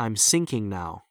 I'm sinking now.